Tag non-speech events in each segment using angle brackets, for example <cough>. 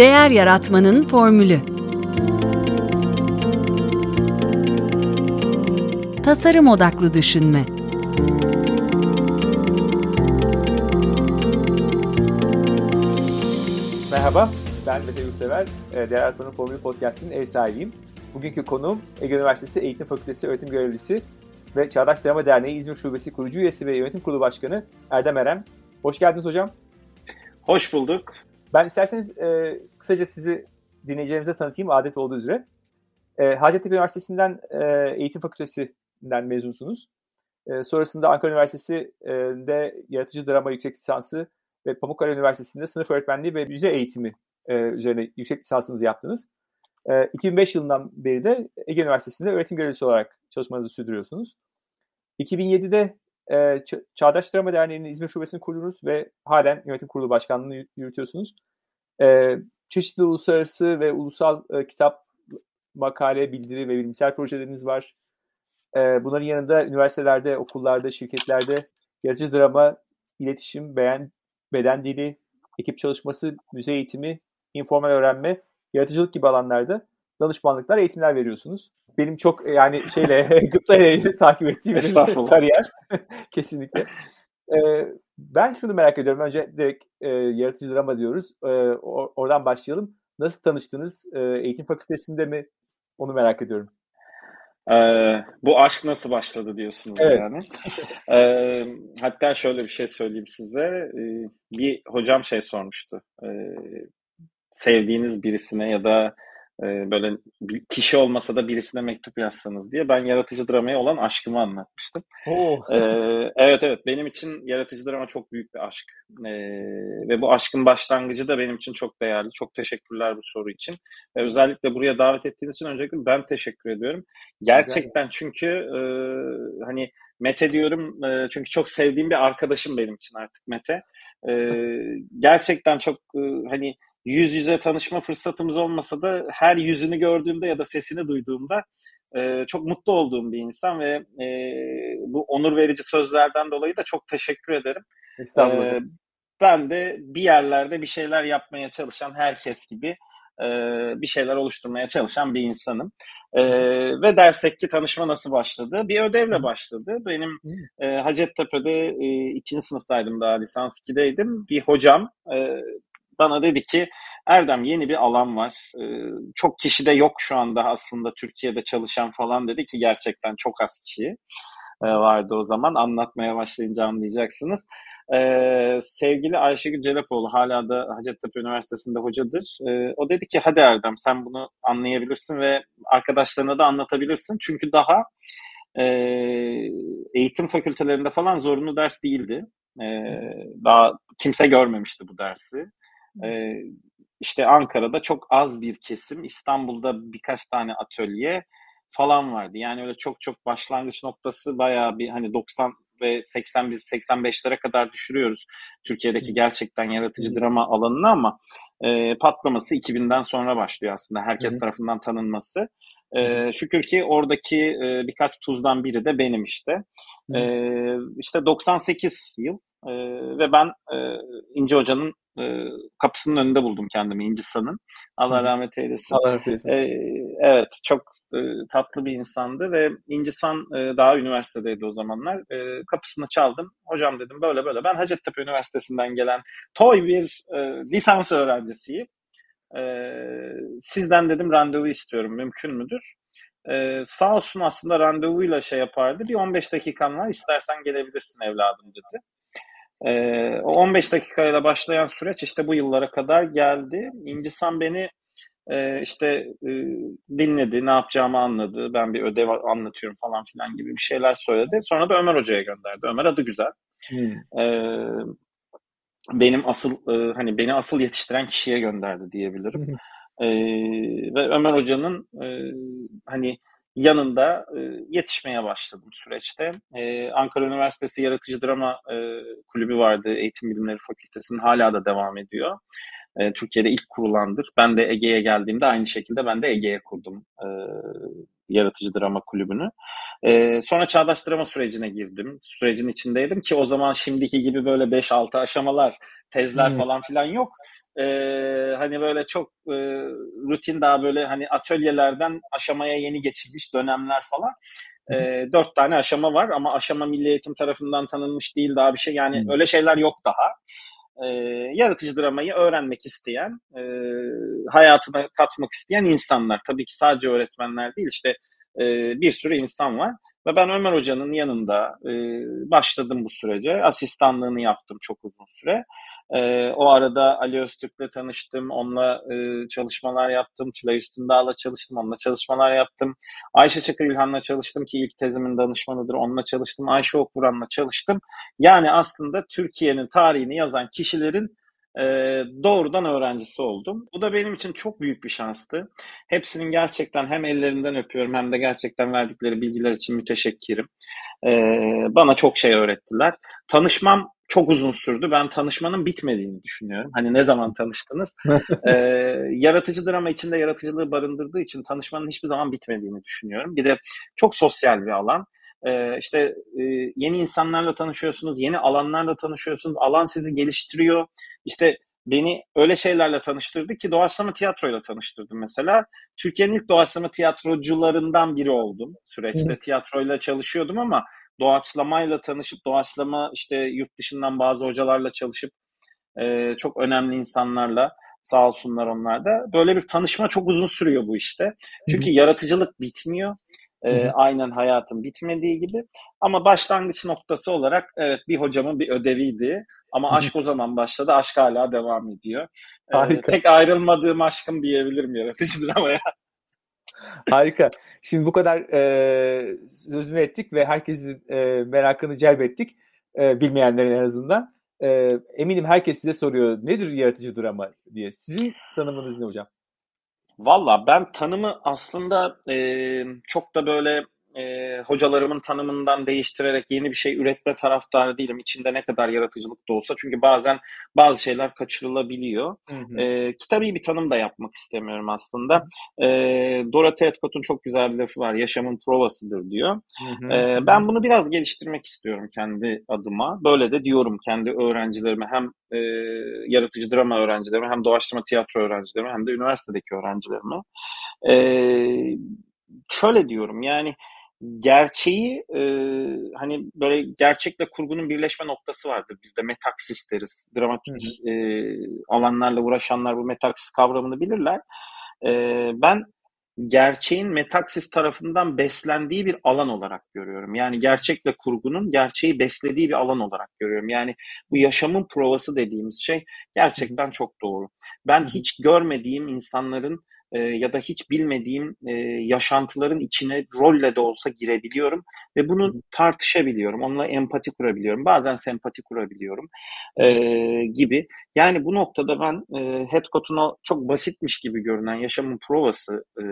Değer Yaratmanın Formülü Tasarım Odaklı Düşünme Merhaba, ben Mete Yurtsever. Ee, Değer Yaratmanın Formülü Podcast'inin ev sahibiyim. Bugünkü konuğum Ege Üniversitesi Eğitim Fakültesi Öğretim Görevlisi ve Çağdaş Drama Derneği İzmir Şubesi kurucu üyesi ve yönetim kurulu başkanı Erdem Eren. Hoş geldiniz hocam. Hoş bulduk. Ben isterseniz e, kısaca sizi dinleyicilerimize tanıtayım adet olduğu üzere. E, Hacettepe Üniversitesi'nden e, Eğitim Fakültesi'nden mezunsunuz. E, sonrasında Ankara Üniversitesi'nde yaratıcı drama yüksek lisansı ve Pamukkale Üniversitesi'nde sınıf öğretmenliği ve müze eğitimi e, üzerine yüksek lisansınızı yaptınız. E, 2005 yılından beri de Ege Üniversitesi'nde öğretim görevlisi olarak çalışmanızı sürdürüyorsunuz. 2007'de e, Çağdaş Drama Derneği'nin İzmir Şubesi'ni kurdunuz ve halen yönetim kurulu başkanlığını yürütüyorsunuz. E, çeşitli uluslararası ve ulusal e, kitap, makale, bildiri ve bilimsel projeleriniz var. E, bunların yanında üniversitelerde, okullarda, şirketlerde yaratıcı drama, iletişim, beğen, beden dili, ekip çalışması, müze eğitimi, informal öğrenme, yaratıcılık gibi alanlarda danışmanlıklar, eğitimler veriyorsunuz. Benim çok yani şeyle <laughs> gıptayla takip ettiğim bir kariyer. <laughs> Kesinlikle. Ee, ben şunu merak ediyorum. Önce direkt e, yaratıcı drama diyoruz. E, or- oradan başlayalım. Nasıl tanıştınız? E, eğitim fakültesinde mi? Onu merak ediyorum. Ee, bu aşk nasıl başladı diyorsunuz evet. yani. Ee, hatta şöyle bir şey söyleyeyim size. Ee, bir hocam şey sormuştu. Ee, sevdiğiniz birisine ya da e, böyle bir kişi olmasa da birisine mektup yazsanız diye ben yaratıcı dramaya olan aşkımı anlatmıştım. Oh. Ee, evet evet benim için yaratıcı drama çok büyük bir aşk ee, ve bu aşkın başlangıcı da benim için çok değerli. Çok teşekkürler bu soru için ve özellikle buraya davet ettiğiniz için öncelikle ben teşekkür ediyorum. Gerçekten çünkü e, hani Mete diyorum e, çünkü çok sevdiğim bir arkadaşım benim için artık Mete. E, gerçekten çok e, hani yüz yüze tanışma fırsatımız olmasa da her yüzünü gördüğümde ya da sesini duyduğumda e, çok mutlu olduğum bir insan ve e, bu onur verici sözlerden dolayı da çok teşekkür ederim. Estağfurullah. E, ben de bir yerlerde bir şeyler yapmaya çalışan herkes gibi e, bir şeyler oluşturmaya çalışan bir insanım. E, ve dersek ki tanışma nasıl başladı? Bir ödevle başladı. Benim e, Hacettepe'de e, ikinci sınıftaydım daha lisans 2'deydim. Bir hocam e, bana dedi ki Erdem yeni bir alan var. Ee, çok kişi de yok şu anda aslında Türkiye'de çalışan falan dedi ki gerçekten çok az kişi e, vardı o zaman. Anlatmaya başlayınca anlayacaksınız. Ee, sevgili Ayşegül Celepoğlu hala da Hacettepe Üniversitesi'nde hocadır. Ee, o dedi ki hadi Erdem sen bunu anlayabilirsin ve arkadaşlarına da anlatabilirsin. Çünkü daha e, eğitim fakültelerinde falan zorunlu ders değildi. E, daha kimse görmemişti bu dersi. E, işte Ankara'da çok az bir kesim, İstanbul'da birkaç tane atölye falan vardı. Yani öyle çok çok başlangıç noktası bayağı bir hani 90 ve 80 biz 85'lere kadar düşürüyoruz Türkiye'deki gerçekten yaratıcı drama alanını ama e, patlaması 2000'den sonra başlıyor aslında herkes tarafından tanınması. E, şükür ki oradaki e, birkaç tuzdan biri de benim işte. E, işte 98 yıl e, ve ben e, İnce Hoca'nın e, kapısının önünde buldum kendimi İncisa'nın. Allah rahmet eylesin. Allah rahmet eylesin. E, evet çok e, tatlı bir insandı ve İncisan e, daha üniversitedeydi o zamanlar. E, kapısını çaldım. Hocam dedim böyle böyle ben Hacettepe Üniversitesi'nden gelen toy bir e, lisans öğrencisiyim. E, sizden dedim randevu istiyorum mümkün müdür? Ee, sağ olsun aslında randevuyla şey yapardı. Bir 15 dakikan var istersen gelebilirsin evladım dedi. Ee, o 15 dakikayla başlayan süreç işte bu yıllara kadar geldi. İncisan beni e, işte e, dinledi, ne yapacağımı anladı. Ben bir ödev anlatıyorum falan filan gibi bir şeyler söyledi. Sonra da Ömer Hoca'ya gönderdi. Ömer adı güzel. Hmm. Ee, benim asıl e, hani beni asıl yetiştiren kişiye gönderdi diyebilirim. Hmm. Ee, ve Ömer Hoca'nın e, hani yanında e, yetişmeye başladım süreçte. E, Ankara Üniversitesi Yaratıcı Drama e, Kulübü vardı Eğitim Bilimleri Fakültesi'nin hala da devam ediyor. E, Türkiye'de ilk kurulandır. Ben de Ege'ye geldiğimde aynı şekilde ben de Ege'ye kurdum e, Yaratıcı Drama Kulübü'nü. E, sonra Çağdaş Drama sürecine girdim. Sürecin içindeydim ki o zaman şimdiki gibi böyle 5-6 aşamalar, tezler hmm. falan filan yok. E, hani böyle çok e, rutin daha böyle hani atölyelerden aşamaya yeni geçilmiş dönemler falan. E, dört tane aşama var ama aşama Milli Eğitim tarafından tanınmış değil daha bir şey. Yani hmm. öyle şeyler yok daha. E, yaratıcı dramayı öğrenmek isteyen, e, hayatına katmak isteyen insanlar. Tabii ki sadece öğretmenler değil işte e, bir sürü insan var. Ve ben Ömer Hoca'nın yanında e, başladım bu sürece. Asistanlığını yaptım çok uzun süre. E, o arada Ali Öztürk'le tanıştım. Onunla e, çalışmalar yaptım. Tülay Üstündağ'la çalıştım. Onunla çalışmalar yaptım. Ayşe Çakır İlhan'la çalıştım ki ilk tezimin danışmanıdır. Onunla çalıştım. Ayşe Okvuran'la çalıştım. Yani aslında Türkiye'nin tarihini yazan kişilerin e, doğrudan öğrencisi oldum. Bu da benim için çok büyük bir şanstı. Hepsinin gerçekten hem ellerinden öpüyorum hem de gerçekten verdikleri bilgiler için müteşekkirim. E, bana çok şey öğrettiler. Tanışmam çok uzun sürdü. Ben tanışmanın bitmediğini düşünüyorum. Hani ne zaman tanıştınız? <laughs> ee, yaratıcı drama içinde yaratıcılığı barındırdığı için tanışmanın hiçbir zaman bitmediğini düşünüyorum. Bir de çok sosyal bir alan. Ee, işte e, yeni insanlarla tanışıyorsunuz, yeni alanlarla tanışıyorsunuz. Alan sizi geliştiriyor. İşte beni öyle şeylerle tanıştırdı ki doğaçlama tiyatroyla tanıştırdı mesela. Türkiye'nin ilk doğaçlama tiyatrocularından biri oldum süreçte. Tiyatroyla çalışıyordum ama doğaçlamayla tanışıp doğaçlama işte yurt dışından bazı hocalarla çalışıp e, çok önemli insanlarla sağ olsunlar onlar da. Böyle bir tanışma çok uzun sürüyor bu işte. Çünkü Hı-hı. yaratıcılık bitmiyor. E, aynen hayatın bitmediği gibi. Ama başlangıç noktası olarak evet bir hocamın bir ödeviydi. Ama aşk o zaman başladı. Aşk hala devam ediyor. Ee, tek ayrılmadığım aşkım diyebilirim yaratıcı dramaya. <laughs> Harika. Şimdi bu kadar e, sözünü ettik ve herkesin e, merakını celbettik. E, bilmeyenlerin en azından. E, eminim herkes size soruyor nedir yaratıcı drama diye. Sizin tanımınız ne hocam? Valla ben tanımı aslında e, çok da böyle e, hocalarımın tanımından değiştirerek yeni bir şey üretme taraftarı değilim. İçinde ne kadar yaratıcılık da olsa. Çünkü bazen bazı şeyler kaçırılabiliyor. Hı hı. E, kitabi bir tanım da yapmak istemiyorum aslında. E, Dorothy Edcott'un çok güzel bir lafı var. Yaşamın provasıdır diyor. Hı hı. E, ben bunu biraz geliştirmek istiyorum kendi adıma. Böyle de diyorum kendi öğrencilerime hem e, yaratıcı drama öğrencilerime hem doğaçlama tiyatro öğrencilerime hem de üniversitedeki öğrencilerime. E, şöyle diyorum yani gerçeği e, hani böyle gerçekle kurgunun birleşme noktası vardır. Bizde metaksis deriz. Dramatik e, alanlarla uğraşanlar bu metaksis kavramını bilirler. E, ben gerçeğin metaksis tarafından beslendiği bir alan olarak görüyorum. Yani gerçekle kurgunun gerçeği beslediği bir alan olarak görüyorum. Yani bu yaşamın provası dediğimiz şey gerçekten çok doğru. Ben hiç görmediğim insanların e, ya da hiç bilmediğim e, yaşantıların içine rolle de olsa girebiliyorum ve bunu tartışabiliyorum. Onunla empati kurabiliyorum. Bazen sempati kurabiliyorum e, gibi. Yani bu noktada ben e, Headcote'un o çok basitmiş gibi görünen yaşamın provası e,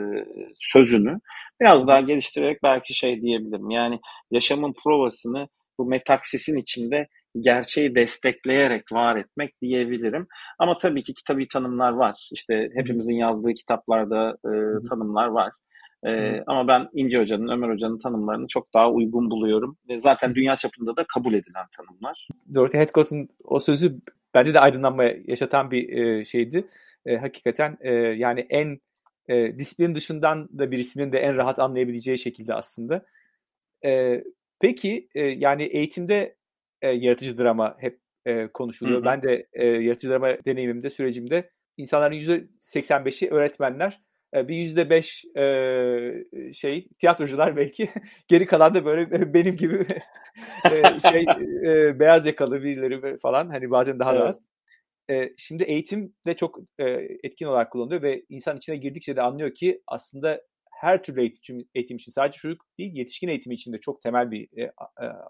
sözünü biraz daha geliştirerek belki şey diyebilirim. Yani yaşamın provasını bu metaksisin içinde gerçeği destekleyerek var etmek diyebilirim. Ama tabii ki kitabi tanımlar var. İşte hepimizin yazdığı kitaplarda e, tanımlar var. E, ama ben İnce Hoca'nın, Ömer Hoca'nın tanımlarını çok daha uygun buluyorum. E, zaten dünya çapında da kabul edilen tanımlar. Dorothy Headcote'un o sözü bende de aydınlanma yaşatan bir e, şeydi. E, hakikaten e, yani en e, disiplin dışından da birisinin de en rahat anlayabileceği şekilde aslında. E, peki e, yani eğitimde e, yaratıcı drama hep e, konuşuluyor. Hı hı. Ben de e, yaratıcı drama deneyimimde, sürecimde insanların %85'i öğretmenler. E, bir %5 e, şey tiyatrocular belki. <laughs> Geri kalan da böyle <laughs> benim gibi e, şey <laughs> e, beyaz yakalı birileri falan hani bazen daha evet. az. E, şimdi eğitim de çok e, etkin olarak kullanılıyor ve insan içine girdikçe de anlıyor ki aslında her türlü eğitim, eğitim için sadece çocuk değil yetişkin eğitimi için de çok temel bir e, e,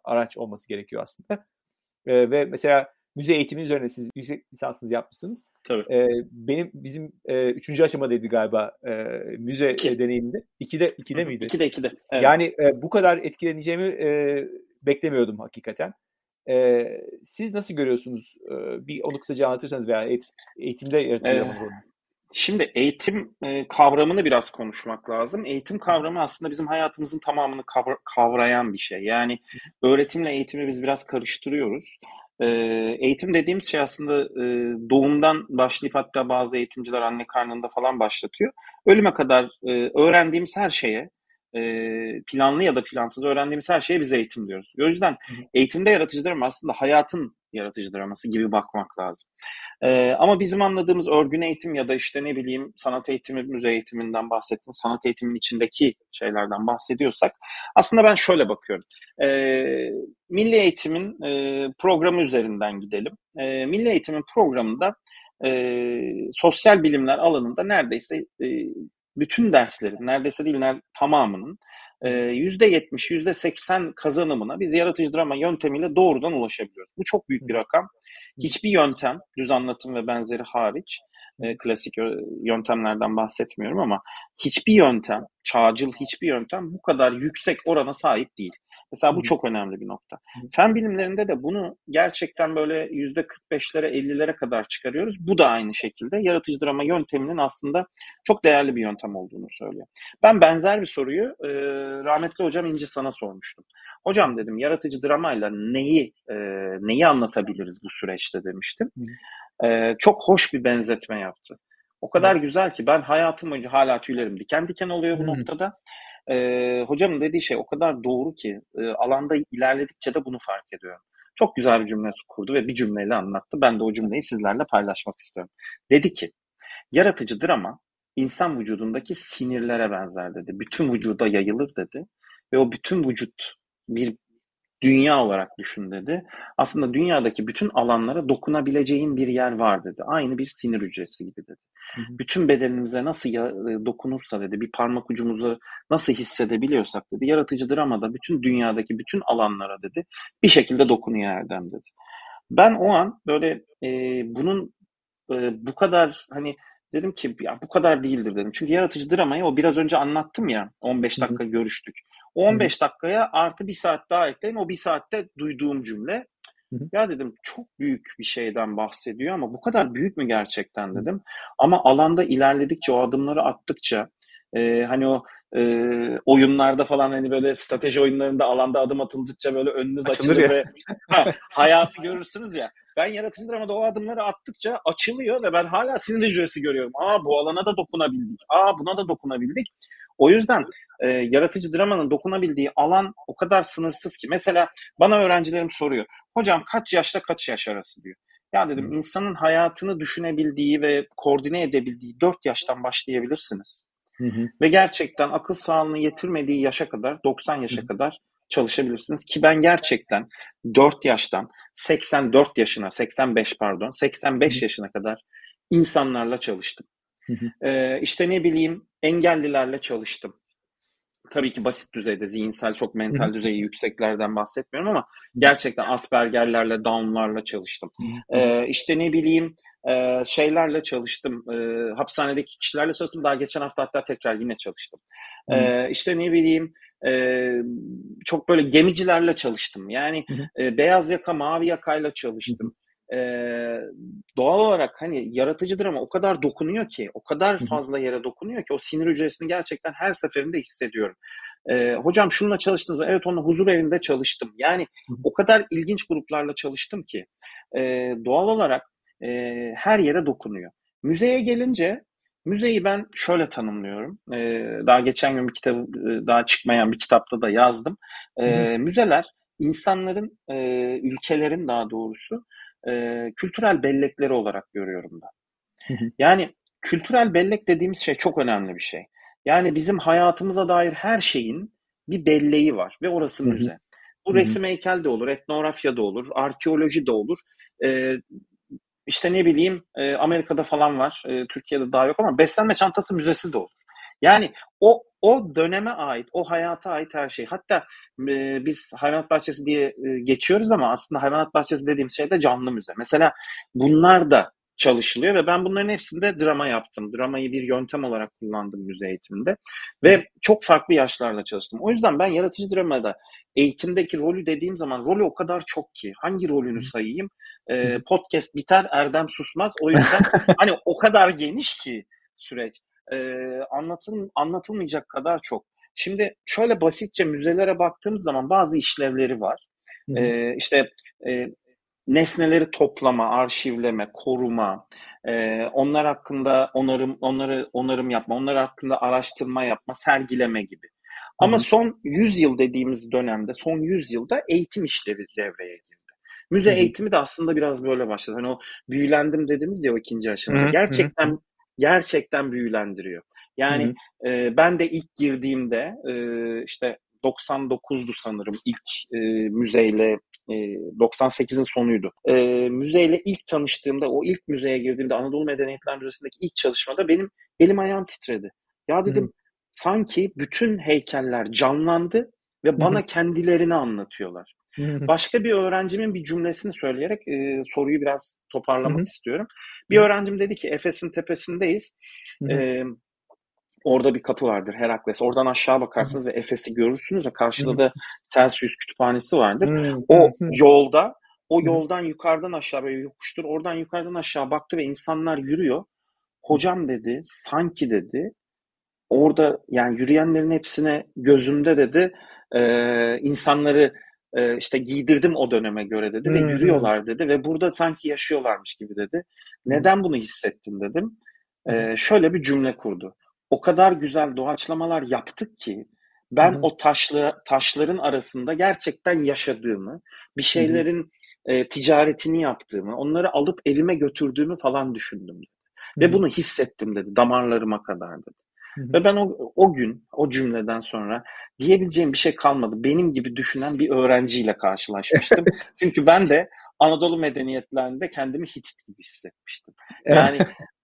araç olması gerekiyor aslında. E, ve mesela müze eğitimi üzerine siz yüksek lisansınız yapmışsınız. Tabii. E, benim bizim e, üçüncü aşamadaydı galiba e, müze İki. deneyiminde. İkide, ikide miydi? İkide, ikide. Evet. Yani e, bu kadar etkileneceğimi e, beklemiyordum hakikaten. E, siz nasıl görüyorsunuz? E, bir onu kısaca anlatırsanız veya eğitimde yaratılıyor ee, Şimdi eğitim e, kavramını biraz konuşmak lazım. Eğitim kavramı aslında bizim hayatımızın tamamını kavra- kavrayan bir şey. Yani öğretimle eğitimi biz biraz karıştırıyoruz. e, eğitim dediğimiz şey aslında e, doğumdan başlayıp hatta bazı eğitimciler anne karnında falan başlatıyor. Ölüme kadar e, öğrendiğimiz her şeye e, planlı ya da plansız öğrendiğimiz her şeye biz eğitim diyoruz. O yüzden eğitimde yaratıcılarım aslında hayatın yaratıcı draması gibi bakmak lazım. Ee, ama bizim anladığımız örgün eğitim ya da işte ne bileyim sanat eğitimi, müze eğitiminden bahsettiğim sanat eğitiminin içindeki şeylerden bahsediyorsak aslında ben şöyle bakıyorum. Ee, milli eğitimin e, programı üzerinden gidelim. Ee, milli eğitimin programında e, sosyal bilimler alanında neredeyse e, bütün derslerin, neredeyse değil tamamının %70, %80 kazanımına biz yaratıcı drama yöntemiyle doğrudan ulaşabiliyoruz. Bu çok büyük bir rakam. Hiçbir yöntem, düz anlatım ve benzeri hariç, klasik yöntemlerden bahsetmiyorum ama hiçbir yöntem, çağcıl hiçbir yöntem bu kadar yüksek orana sahip değil. Mesela bu çok önemli bir nokta. Fen bilimlerinde de bunu gerçekten böyle yüzde 45'lere 50'lere kadar çıkarıyoruz. Bu da aynı şekilde yaratıcı drama yönteminin aslında çok değerli bir yöntem olduğunu söylüyor. Ben benzer bir soruyu e, rahmetli hocam İnci sana sormuştum. Hocam dedim yaratıcı dramayla neyi e, neyi anlatabiliriz bu süreçte demiştim. E, çok hoş bir benzetme yaptı. O kadar güzel ki ben hayatım boyunca hala tüylerim diken diken oluyor bu noktada. E, hocamın dediği şey o kadar doğru ki e, alanda ilerledikçe de bunu fark ediyorum. Çok güzel bir cümle kurdu ve bir cümleyle anlattı. Ben de o cümleyi sizlerle paylaşmak istiyorum. Dedi ki, yaratıcı drama insan vücudundaki sinirlere benzer dedi. Bütün vücuda yayılır dedi. Ve o bütün vücut bir dünya olarak düşün dedi. Aslında dünyadaki bütün alanlara dokunabileceğin bir yer var dedi. Aynı bir sinir hücresi gibi dedi. Hı hı. Bütün bedenimize nasıl ya, e, dokunursa dedi, bir parmak ucumuzu nasıl hissedebiliyorsak dedi, yaratıcı dramada bütün dünyadaki bütün alanlara dedi, bir şekilde dokunuyor Erdem dedi. Ben o an böyle e, bunun e, bu kadar hani dedim ki ya bu kadar değildir dedim. Çünkü yaratıcı dramayı o biraz önce anlattım ya 15 dakika Hı-hı. görüştük. O 15 Hı-hı. dakikaya artı bir saat daha ekleyin o bir saatte duyduğum cümle Hı-hı. Ya dedim çok büyük bir şeyden bahsediyor ama bu kadar büyük mü gerçekten dedim. Ama alanda ilerledikçe o adımları attıkça e, hani o e, oyunlarda falan hani böyle strateji oyunlarında alanda adım atıldıkça böyle önünüz açılır, açılır ve <laughs> ha, hayatı görürsünüz ya. Ben yaratıcı dramada o adımları attıkça açılıyor ve ben hala sinir hücresi görüyorum. Aa bu alana da dokunabildik. Aa buna da dokunabildik. O yüzden e, yaratıcı dramanın dokunabildiği alan o kadar sınırsız ki. Mesela bana öğrencilerim soruyor. Hocam kaç yaşta kaç yaş arası diyor. Ya dedim insanın hayatını düşünebildiği ve koordine edebildiği 4 yaştan başlayabilirsiniz. Hı hı. Ve gerçekten akıl sağlığını yetirmediği yaşa kadar 90 yaşa hı. kadar çalışabilirsiniz ki ben gerçekten 4 yaştan 84 yaşına 85 pardon 85 hı. yaşına kadar insanlarla çalıştım. Ee, işte ne bileyim engellilerle çalıştım tabii ki basit düzeyde zihinsel çok mental düzeyi yükseklerden bahsetmiyorum ama gerçekten Asperger'lerle, Down'larla çalıştım. Ee, işte ne bileyim e, şeylerle çalıştım. E, hapishanedeki kişilerle çalıştım. Daha geçen hafta hatta tekrar yine çalıştım. E, işte ne bileyim e, çok böyle gemicilerle çalıştım. Yani e, beyaz yaka, mavi yakayla çalıştım e, doğal olarak hani yaratıcıdır ama o kadar dokunuyor ki, o kadar fazla yere dokunuyor ki o sinir hücresini gerçekten her seferinde hissediyorum. E, hocam şununla çalıştınız Evet onunla huzur evinde çalıştım. Yani o kadar ilginç gruplarla çalıştım ki e, doğal olarak e, her yere dokunuyor. Müzeye gelince müzeyi ben şöyle tanımlıyorum. E, daha geçen gün bir kitap, daha çıkmayan bir kitapta da yazdım. E, müzeler insanların, e, ülkelerin daha doğrusu e, kültürel bellekleri olarak görüyorum ben. Yani kültürel bellek dediğimiz şey çok önemli bir şey. Yani bizim hayatımıza dair her şeyin bir belleği var ve orası müze. Bu resim heykel de olur, etnografya da olur, arkeoloji de olur. Ee, işte ne bileyim e, Amerika'da falan var, e, Türkiye'de daha yok ama beslenme çantası müzesi de olur. Yani o o döneme ait, o hayata ait her şey. Hatta e, biz hayvanat bahçesi diye e, geçiyoruz ama aslında hayvanat bahçesi dediğimiz şey de canlı müze. Mesela bunlar da çalışılıyor ve ben bunların hepsinde drama yaptım. Dramayı bir yöntem olarak kullandım müze eğitiminde ve çok farklı yaşlarla çalıştım. O yüzden ben yaratıcı dramada eğitimdeki rolü dediğim zaman rolü o kadar çok ki hangi rolünü sayayım? Ee, podcast biter Erdem susmaz. O yüzden <laughs> hani o kadar geniş ki süreç e, anlatıl, anlatılmayacak kadar çok. Şimdi şöyle basitçe müzelere baktığımız zaman bazı işlevleri var. Hı hı. E, işte e, nesneleri toplama, arşivleme, koruma, e, onlar hakkında onarım, onları onarım yapma, onlar hakkında araştırma yapma, sergileme gibi. Ama Hı-hı. son 100 yıl dediğimiz dönemde, son 100 yılda eğitim işlevi devreye girdi. Müze Hı-hı. eğitimi de aslında biraz böyle başladı. Hani o büyülendim dediniz ya o ikinci aşamada. Gerçekten Hı-hı. gerçekten büyülendiriyor. Yani e, ben de ilk girdiğimde e, işte 99'du sanırım ilk e, müzeyle e, 98'in sonuydu. E, müzeyle ilk tanıştığımda o ilk müzeye girdiğimde Anadolu Medeniyetler Müzesi'ndeki ilk çalışmada benim elim ayağım titredi. Ya dedim Hı. sanki bütün heykeller canlandı ve bana kendilerini anlatıyorlar. Başka bir öğrencimin bir cümlesini söyleyerek e, soruyu biraz toparlamak istiyorum. Bir öğrencim dedi ki Efes'in tepesindeyiz. E, Orada bir kapı vardır Herakles. Oradan aşağı bakarsınız ve Efes'i görürsünüz ve karşıda da Celsius kütüphanesi vardır. O yolda, o yoldan yukarıdan aşağı böyle yokuştur. Oradan yukarıdan aşağı baktı ve insanlar yürüyor. Hocam dedi, sanki dedi, orada yani yürüyenlerin hepsine gözümde dedi, e, insanları e, işte giydirdim o döneme göre dedi ve yürüyorlar dedi ve burada sanki yaşıyorlarmış gibi dedi. Neden bunu hissettin dedim. E, şöyle bir cümle kurdu o kadar güzel doğaçlamalar yaptık ki ben Hı-hı. o taşlı taşların arasında gerçekten yaşadığımı, bir şeylerin e, ticaretini yaptığımı, onları alıp evime götürdüğümü falan düşündüm. Hı-hı. Ve bunu hissettim dedi damarlarıma kadar dedi. Hı-hı. Ve ben o, o gün, o cümleden sonra diyebileceğim bir şey kalmadı. Benim gibi düşünen bir öğrenciyle karşılaşmıştım. <laughs> Çünkü ben de Anadolu medeniyetlerinde kendimi Hitit gibi hissetmiştim. Yani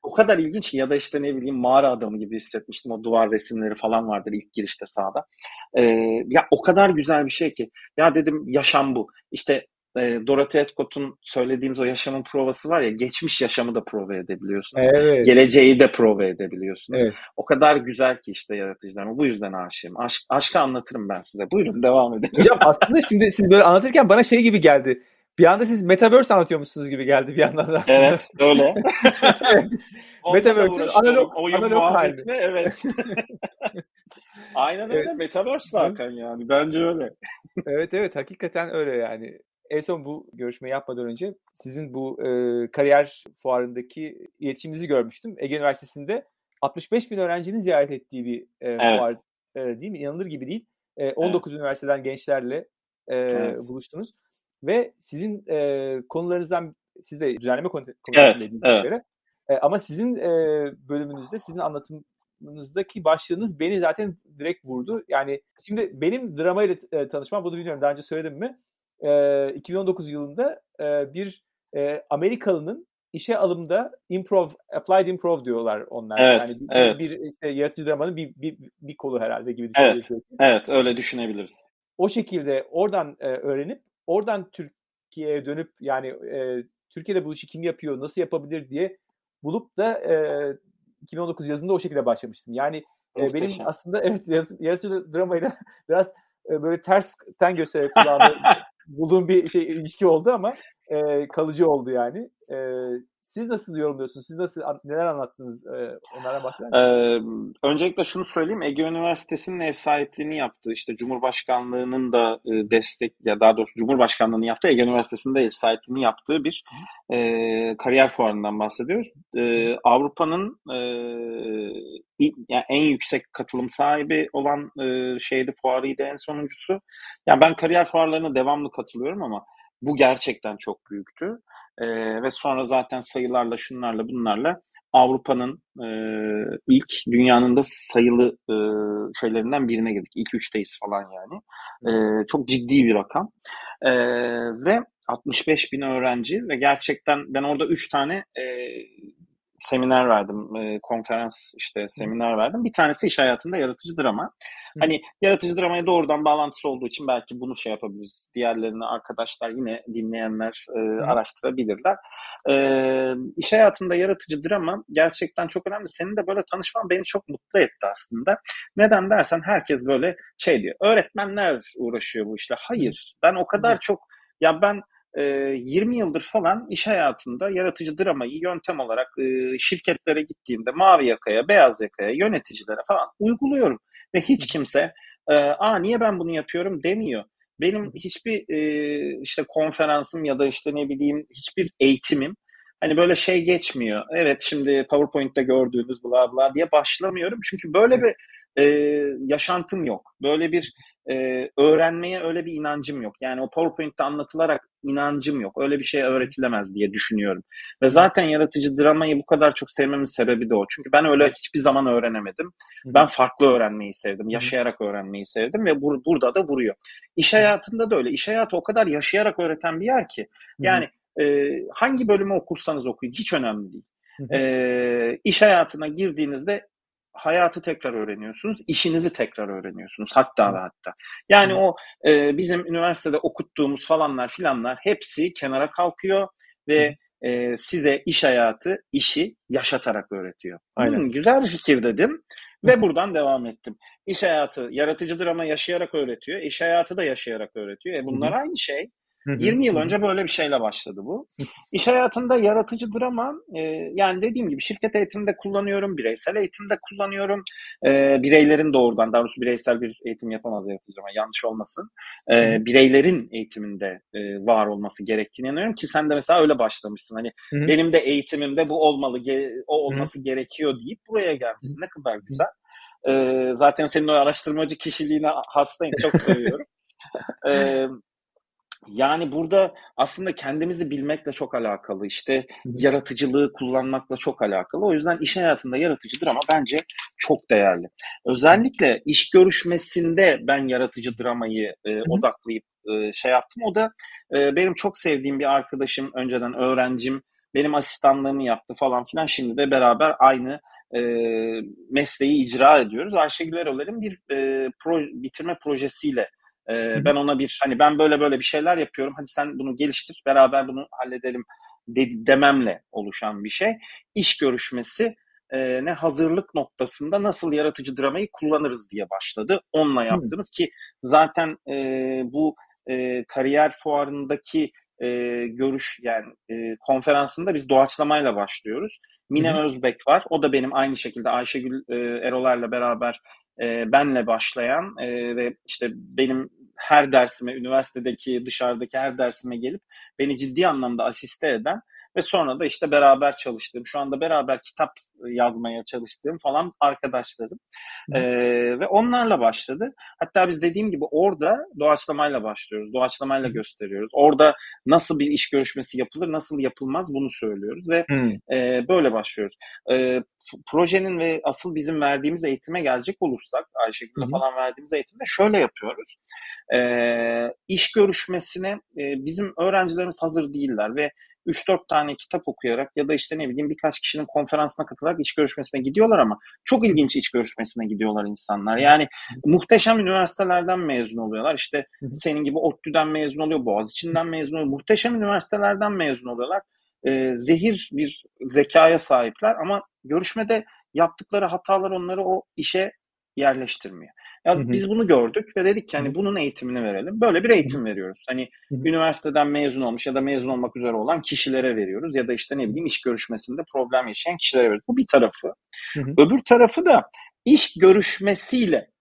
o kadar ilginç ki ya da işte ne bileyim mağara adamı gibi hissetmiştim. O duvar resimleri falan vardır ilk girişte sağda. Ee, ya o kadar güzel bir şey ki. Ya dedim yaşam bu. İşte e, Dorothy Edcott'un söylediğimiz o yaşamın provası var ya geçmiş yaşamı da prova edebiliyorsun. Evet. Geleceği de prova edebiliyorsun. Evet. O kadar güzel ki işte yaratıcılar. Bu yüzden aşığım. Aşk, aşkı anlatırım ben size. Buyurun devam edin. Hocam aslında şimdi siz böyle anlatırken bana şey gibi geldi. Bir anda siz Metaverse anlatıyormuşsunuz gibi geldi bir yandan da. Evet öyle. <laughs> Metaverse'in analog, oyun analog hali. Evet. <laughs> Aynen öyle. Evet. Metaverse zaten yani. Bence öyle. <laughs> evet evet hakikaten öyle yani. En son bu görüşme yapmadan önce sizin bu e, kariyer fuarındaki iletişiminizi görmüştüm. Ege Üniversitesi'nde 65 bin öğrencinin ziyaret ettiği bir e, evet. fuar e, değil mi? İnanılır gibi değil. E, 19 evet. üniversiteden gençlerle e, evet. buluştunuz. Ve sizin e, konularınızdan siz de düzenleme komitesinde evet, evet. E, ama sizin e, bölümünüzde, sizin anlatımınızdaki başlığınız beni zaten direkt vurdu. Yani şimdi benim dramayla e, tanışmam, bunu bilmiyorum daha önce söyledim mi? E, 2019 yılında e, bir e, Amerikalı'nın işe alımda improv, applied improv diyorlar onlar. Evet, yani bir, evet. bir işte yaratıcı dramanın bir, bir, bir kolu herhalde gibi düşünebiliriz. Evet, evet öyle düşünebiliriz. O şekilde oradan e, öğrenip oradan Türkiye'ye dönüp yani e, Türkiye'de bu işi kim yapıyor, nasıl yapabilir diye bulup da e, 2019 yazında o şekilde başlamıştım. Yani e, benim aslında <laughs> evet yaratıcı dramayla <laughs> biraz e, böyle tersten göstererek kulağımda <laughs> bulduğum bir şey ilişki oldu ama e, kalıcı oldu yani. E, siz nasıl yorumluyorsunuz? Siz nasıl neler anlattınız? E, onlara bahseder Ee, öncelikle şunu söyleyeyim. Ege Üniversitesi'nin ev sahipliğini yaptığı işte Cumhurbaşkanlığının da e, destek ya daha doğrusu Cumhurbaşkanlığının yaptığı Ege Üniversitesi'nde ev sahipliğini yaptığı bir e, kariyer fuarından bahsediyoruz. E, Avrupa'nın e, yani en yüksek katılım sahibi olan e, şeydi fuarıydı en sonuncusu. Yani ben kariyer fuarlarına devamlı katılıyorum ama bu gerçekten çok büyüktü. E, ve sonra zaten sayılarla şunlarla bunlarla Avrupa'nın e, ilk dünyanın da sayılı e, şeylerinden birine girdik. İlk üçteyiz falan yani. E, çok ciddi bir rakam. E, ve 65 bin öğrenci ve gerçekten ben orada üç tane e, seminer verdim, e, konferans işte seminer verdim. Bir tanesi iş hayatında yaratıcı drama. Hani yaratıcı dramaya doğrudan bağlantısı olduğu için belki bunu şey yapabiliriz. Diğerlerini arkadaşlar yine dinleyenler e, araştırabilirler. E, iş hayatında yaratıcı drama gerçekten çok önemli. Senin de böyle tanışman beni çok mutlu etti aslında. Neden dersen herkes böyle şey diyor. Öğretmenler uğraşıyor bu işle. Hayır. Ben o kadar çok ya ben 20 yıldır falan iş hayatında yaratıcı dramayı yöntem olarak şirketlere gittiğimde mavi yakaya, beyaz yakaya, yöneticilere falan uyguluyorum. Ve hiç kimse aa niye ben bunu yapıyorum demiyor. benim hiçbir e, işte konferansım ya da işte ne bileyim hiçbir eğitimim hani böyle şey geçmiyor. Evet şimdi PowerPoint'te gördüğünüz bla bla diye başlamıyorum. Çünkü böyle bir e, yaşantım yok. Böyle bir e, öğrenmeye öyle bir inancım yok. Yani o PowerPoint'te anlatılarak inancım yok. Öyle bir şey öğretilemez diye düşünüyorum. Ve zaten yaratıcı dramayı bu kadar çok sevmemin sebebi de o. Çünkü ben öyle hiçbir zaman öğrenemedim. Ben farklı öğrenmeyi sevdim. Yaşayarak öğrenmeyi sevdim ve bur- burada da vuruyor. İş hayatında da öyle. İş hayatı o kadar yaşayarak öğreten bir yer ki. Yani e, hangi bölümü okursanız okuyun hiç önemli değil. E, iş hayatına girdiğinizde hayatı tekrar öğreniyorsunuz, işinizi tekrar öğreniyorsunuz hatta ve hatta. Yani o e, bizim üniversitede okuttuğumuz falanlar filanlar hepsi kenara kalkıyor ve e, size iş hayatı, işi yaşatarak öğretiyor. Aynen. Hmm, güzel bir fikir dedim ve buradan devam ettim. İş hayatı yaratıcıdır ama yaşayarak öğretiyor. İş hayatı da yaşayarak öğretiyor. E bunlar aynı şey. 20 yıl önce böyle bir şeyle başladı bu. İş hayatında yaratıcı drama e, yani dediğim gibi şirket eğitiminde kullanıyorum, bireysel eğitimde kullanıyorum. E, bireylerin doğrudan, daha doğrusu bireysel bir eğitim yapamaz yaratıcı drama, yanlış olmasın. E, bireylerin eğitiminde e, var olması gerektiğini inanıyorum ki sen de mesela öyle başlamışsın. Hani Hı-hı. benim de eğitimimde bu olmalı, ge- o olması Hı-hı. gerekiyor deyip buraya gelmişsin. Ne kadar güzel. E, zaten senin o araştırmacı kişiliğine hastayım, çok seviyorum. <laughs> e, yani burada aslında kendimizi bilmekle çok alakalı, işte yaratıcılığı kullanmakla çok alakalı. O yüzden iş hayatında yaratıcı drama bence çok değerli. Özellikle iş görüşmesinde ben yaratıcı dramayı e, odaklayıp e, şey yaptım. O da e, benim çok sevdiğim bir arkadaşım, önceden öğrencim, benim asistanlığımı yaptı falan filan. Şimdi de beraber aynı e, mesleği icra ediyoruz. Ayşegül Erol'lerin bir e, pro, bitirme projesiyle ee, ben ona bir hani ben böyle böyle bir şeyler yapıyorum. Hadi sen bunu geliştir, beraber bunu halledelim de, dememle oluşan bir şey. İş görüşmesi e, ne hazırlık noktasında nasıl yaratıcı dramayı kullanırız diye başladı. Onunla yaptığımız ki zaten e, bu e, kariyer fuarındaki e, görüş yani e, konferansında biz doğaçlamayla başlıyoruz. Mine Hı-hı. Özbek var. O da benim aynı şekilde Ayşegül e, Erolar'la beraber e, benle başlayan e, ve işte benim her dersime, üniversitedeki, dışarıdaki her dersime gelip beni ciddi anlamda asiste eden ve sonra da işte beraber çalıştığım, şu anda beraber kitap yazmaya çalıştığım falan arkadaşlarım. Ee, ve onlarla başladı. Hatta biz dediğim gibi orada doğaçlamayla başlıyoruz. Doğaçlamayla gösteriyoruz. Orada nasıl bir iş görüşmesi yapılır, nasıl yapılmaz bunu söylüyoruz ve e, böyle başlıyoruz. E, projenin ve asıl bizim verdiğimiz eğitime gelecek olursak, Ayşegül'le falan verdiğimiz eğitimde şöyle yapıyoruz. E, iş görüşmesine e, bizim öğrencilerimiz hazır değiller ve 3-4 tane kitap okuyarak ya da işte ne bileyim birkaç kişinin konferansına katılarak iç görüşmesine gidiyorlar ama çok ilginç iç görüşmesine gidiyorlar insanlar. Yani muhteşem üniversitelerden mezun oluyorlar. İşte senin gibi ODTÜ'den mezun oluyor, Boğaziçi'nden mezun oluyor. Muhteşem üniversitelerden mezun oluyorlar. Ee, zehir bir zekaya sahipler ama görüşmede yaptıkları hatalar onları o işe yerleştirmiyor. Ya hı hı. biz bunu gördük ve dedik ki hani bunun eğitimini verelim. Böyle bir eğitim veriyoruz. Hani hı hı. üniversiteden mezun olmuş ya da mezun olmak üzere olan kişilere veriyoruz ya da işte ne bileyim iş görüşmesinde problem yaşayan kişilere veriyoruz. Bu bir tarafı. Hı hı. Öbür tarafı da iş görüşmesiyle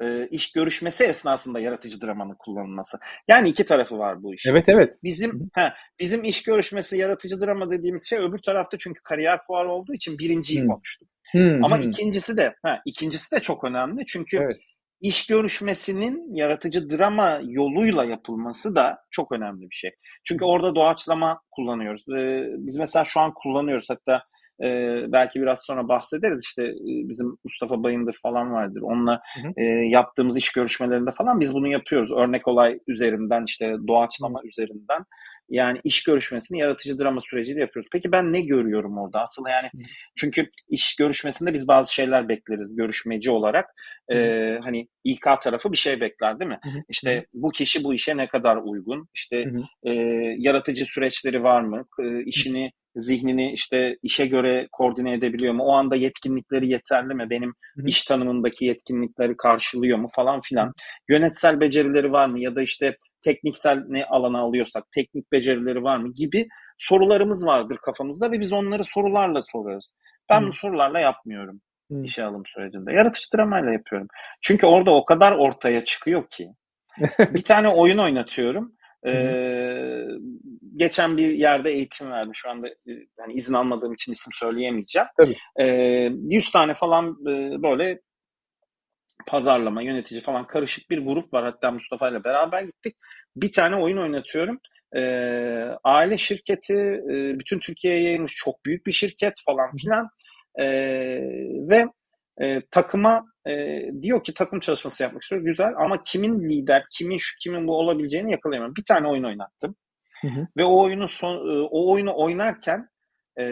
e, iş görüşmesi esnasında yaratıcı dramanın kullanılması. Yani iki tarafı var bu iş. Evet evet. Bizim he, bizim iş görüşmesi yaratıcı drama dediğimiz şey öbür tarafta çünkü kariyer fuarı olduğu için birinciyi hmm. konuştuk. Hmm, Ama hmm. ikincisi de ha, ikincisi de çok önemli çünkü evet. iş görüşmesinin yaratıcı drama yoluyla yapılması da çok önemli bir şey. Çünkü orada doğaçlama kullanıyoruz. Ee, biz mesela şu an kullanıyoruz hatta e, belki biraz sonra bahsederiz. İşte e, bizim Mustafa Bayındır falan vardır. Onunla hı hı. E, yaptığımız iş görüşmelerinde falan biz bunu yapıyoruz. Örnek olay üzerinden işte doğaçlama hı. üzerinden. Yani iş görüşmesini yaratıcı drama süreciyle yapıyoruz. Peki ben ne görüyorum orada? Asıl yani çünkü iş görüşmesinde biz bazı şeyler bekleriz görüşmeci olarak. E, hani İK tarafı bir şey bekler değil mi? Hı hı. İşte hı. bu kişi bu işe ne kadar uygun? İşte hı hı. E, yaratıcı süreçleri var mı? E, işini zihnini işte işe göre koordine edebiliyor mu? O anda yetkinlikleri yeterli mi? Benim Hı-hı. iş tanımındaki yetkinlikleri karşılıyor mu falan filan. Yönetsel becerileri var mı? Ya da işte tekniksel ne alana alıyorsak teknik becerileri var mı gibi sorularımız vardır kafamızda ve biz onları sorularla soruyoruz. Ben Hı-hı. bu sorularla yapmıyorum Hı-hı. işe alım sürecinde. Yaratıcı dramayla yapıyorum. Çünkü orada o kadar ortaya çıkıyor ki <laughs> bir tane oyun oynatıyorum. Ee, geçen bir yerde eğitim verdim. Şu anda yani izin almadığım için isim söyleyemeyeceğim. Tabii. Ee, 100 tane falan e, böyle pazarlama, yönetici falan karışık bir grup var. Hatta Mustafa ile beraber gittik. Bir tane oyun oynatıyorum. Ee, aile şirketi, e, bütün Türkiye'ye yayılmış çok büyük bir şirket falan filan. Ee, ve e, takıma e, diyor ki takım çalışması yapmak istiyoruz. Güzel ama kimin lider, kimin şu, kimin bu olabileceğini yakalayamıyorum. Bir tane oyun oynattım. Hı hı. Ve o oyunu son, e, o oyunu oynarken e,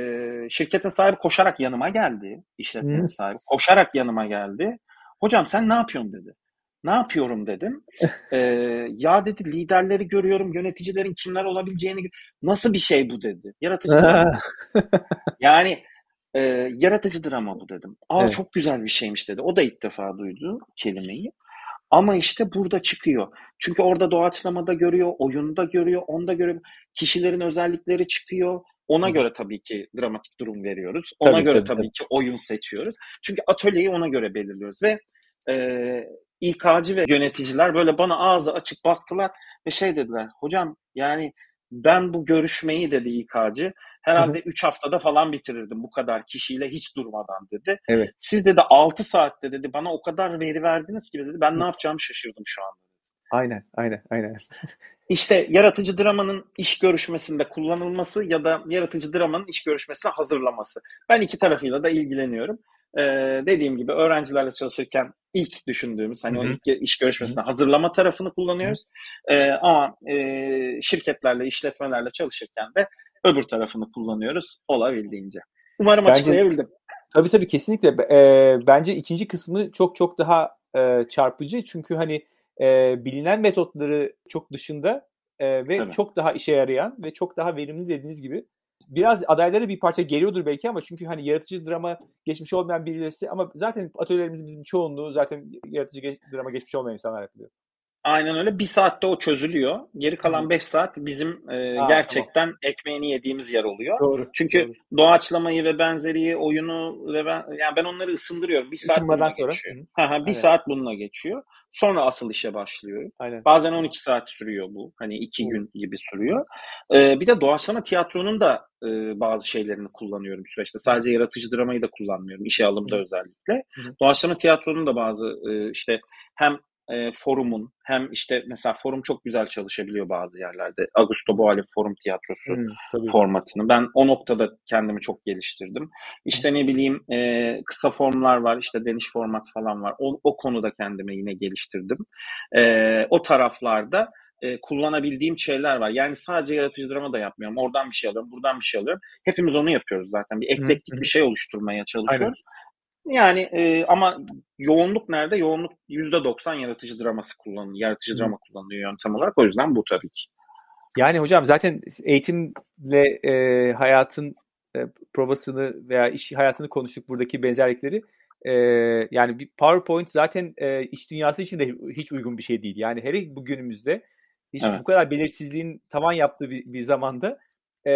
şirketin sahibi koşarak yanıma geldi. İşletmenin sahibi koşarak yanıma geldi. Hocam sen ne yapıyorsun dedi. Ne yapıyorum dedim. Ee, <laughs> ya dedi liderleri görüyorum, yöneticilerin kimler olabileceğini nasıl bir şey bu dedi. Yaratıcı <laughs> yani e, yaratıcı drama bu dedim. Aa evet. çok güzel bir şeymiş dedi. O da ilk defa duydu kelimeyi. Ama işte burada çıkıyor. Çünkü orada doğaçlamada görüyor, oyunda görüyor, onda görüyor. Kişilerin özellikleri çıkıyor. Ona Hı. göre tabii ki dramatik durum veriyoruz. Ona tabii, göre tabii, tabii, tabii ki oyun seçiyoruz. Çünkü atölyeyi ona göre belirliyoruz ve e, İK'cı ve yöneticiler böyle bana ağzı açık baktılar ve şey dediler. Hocam yani ben bu görüşmeyi dedi İK'cı herhalde 3 haftada falan bitirirdim bu kadar kişiyle hiç durmadan dedi. Evet. Siz dedi 6 saatte dedi bana o kadar veri verdiniz ki dedi ben ne yapacağımı şaşırdım şu anda. Aynen, aynen, aynen. <laughs> İşte yaratıcı dramanın iş görüşmesinde kullanılması ya da yaratıcı dramanın iş görüşmesine hazırlaması. Ben iki tarafıyla da ilgileniyorum. Ee, dediğim gibi öğrencilerle çalışırken ilk düşündüğümüz hani Hı-hı. o ilk iş görüşmesine Hı-hı. hazırlama tarafını kullanıyoruz. Ee, ama e, şirketlerle, işletmelerle çalışırken de öbür tarafını kullanıyoruz olabildiğince. Umarım bence, açıklayabildim. Tabii tabii kesinlikle. E, bence ikinci kısmı çok çok daha e, çarpıcı. Çünkü hani e, bilinen metotları çok dışında e, ve Tabii. çok daha işe yarayan ve çok daha verimli dediğiniz gibi biraz adaylara bir parça geliyordur belki ama çünkü hani yaratıcı drama geçmiş olmayan birisi ama zaten atölyelerimizin bizim çoğunluğu zaten yaratıcı geç, drama geçmiş olmayan insanlar yapıyor. Aynen öyle. Bir saatte o çözülüyor. Geri kalan 5 saat bizim e, Aa, gerçekten tamam. ekmeğini yediğimiz yer oluyor. Doğru. Çünkü doğru. doğaçlamayı ve benzeri oyunu ve ben yani ben onları ısındırıyorum. Bir saat bununla sonra. geçiyor. Ha, ha, bir Aynen. saat bununla geçiyor. Sonra asıl işe başlıyorum. Aynen. Bazen 12 saat sürüyor bu. Hani 2 gün gibi sürüyor. Ee, bir de doğaçlama tiyatronun da e, bazı şeylerini kullanıyorum süreçte. Sadece yaratıcı dramayı da kullanmıyorum. İşe alımda Hı. özellikle. Hı. Doğaçlama tiyatronun da bazı e, işte hem e, forumun hem işte mesela forum çok güzel çalışabiliyor bazı yerlerde. Augusto Boali Forum Tiyatrosu hmm, formatını. Ben o noktada kendimi çok geliştirdim. İşte ne bileyim e, kısa formlar var, işte deniş format falan var. O, o konuda kendimi yine geliştirdim. E, o taraflarda e, kullanabildiğim şeyler var. Yani sadece yaratıcı drama da yapmıyorum. Oradan bir şey alıyorum, buradan bir şey alıyorum. Hepimiz onu yapıyoruz zaten. Bir eklektik bir şey oluşturmaya çalışıyoruz. Yani e, ama yoğunluk nerede? Yoğunluk %90 yaratıcı draması kullanılıyor. Yaratıcı drama kullanılıyor yöntem olarak. O yüzden bu tabii ki. Yani hocam zaten eğitimle e, hayatın e, provasını veya iş hayatını konuştuk buradaki benzerlikleri. E, yani bir PowerPoint zaten e, iş dünyası için de hiç uygun bir şey değil. Yani hele bugünümüzde hiç evet. bu kadar belirsizliğin tavan yaptığı bir, bir zamanda e,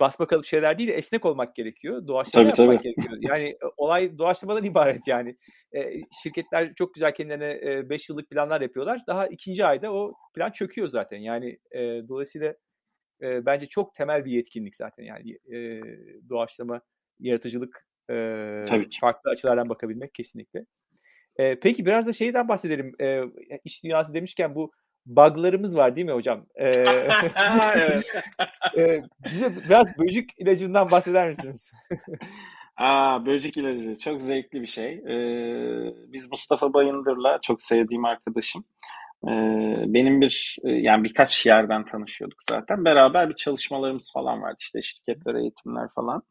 basma kalıp şeyler değil esnek olmak gerekiyor. Doğaçlama tabii, yapmak tabii. gerekiyor. Yani olay doğaçlamadan <laughs> ibaret yani. E, şirketler çok güzel kendilerine 5 e, yıllık planlar yapıyorlar. Daha ikinci ayda o plan çöküyor zaten. Yani e, dolayısıyla e, bence çok temel bir yetkinlik zaten. Yani e, doğaçlama, yaratıcılık e, tabii ki. farklı açılardan bakabilmek kesinlikle. E, peki biraz da şeyden bahsedelim. E, iş dünyası demişken bu buglarımız var değil mi hocam? <laughs> Ee, <laughs> e, bize biraz böcek ilacından bahseder misiniz? <laughs> Aa, böcek ilacı çok zevkli bir şey. Ee, biz Mustafa Bayındır'la çok sevdiğim arkadaşım. Ee, benim bir yani birkaç yerden tanışıyorduk zaten. Beraber bir çalışmalarımız falan vardı işte şirketler, eğitimler falan.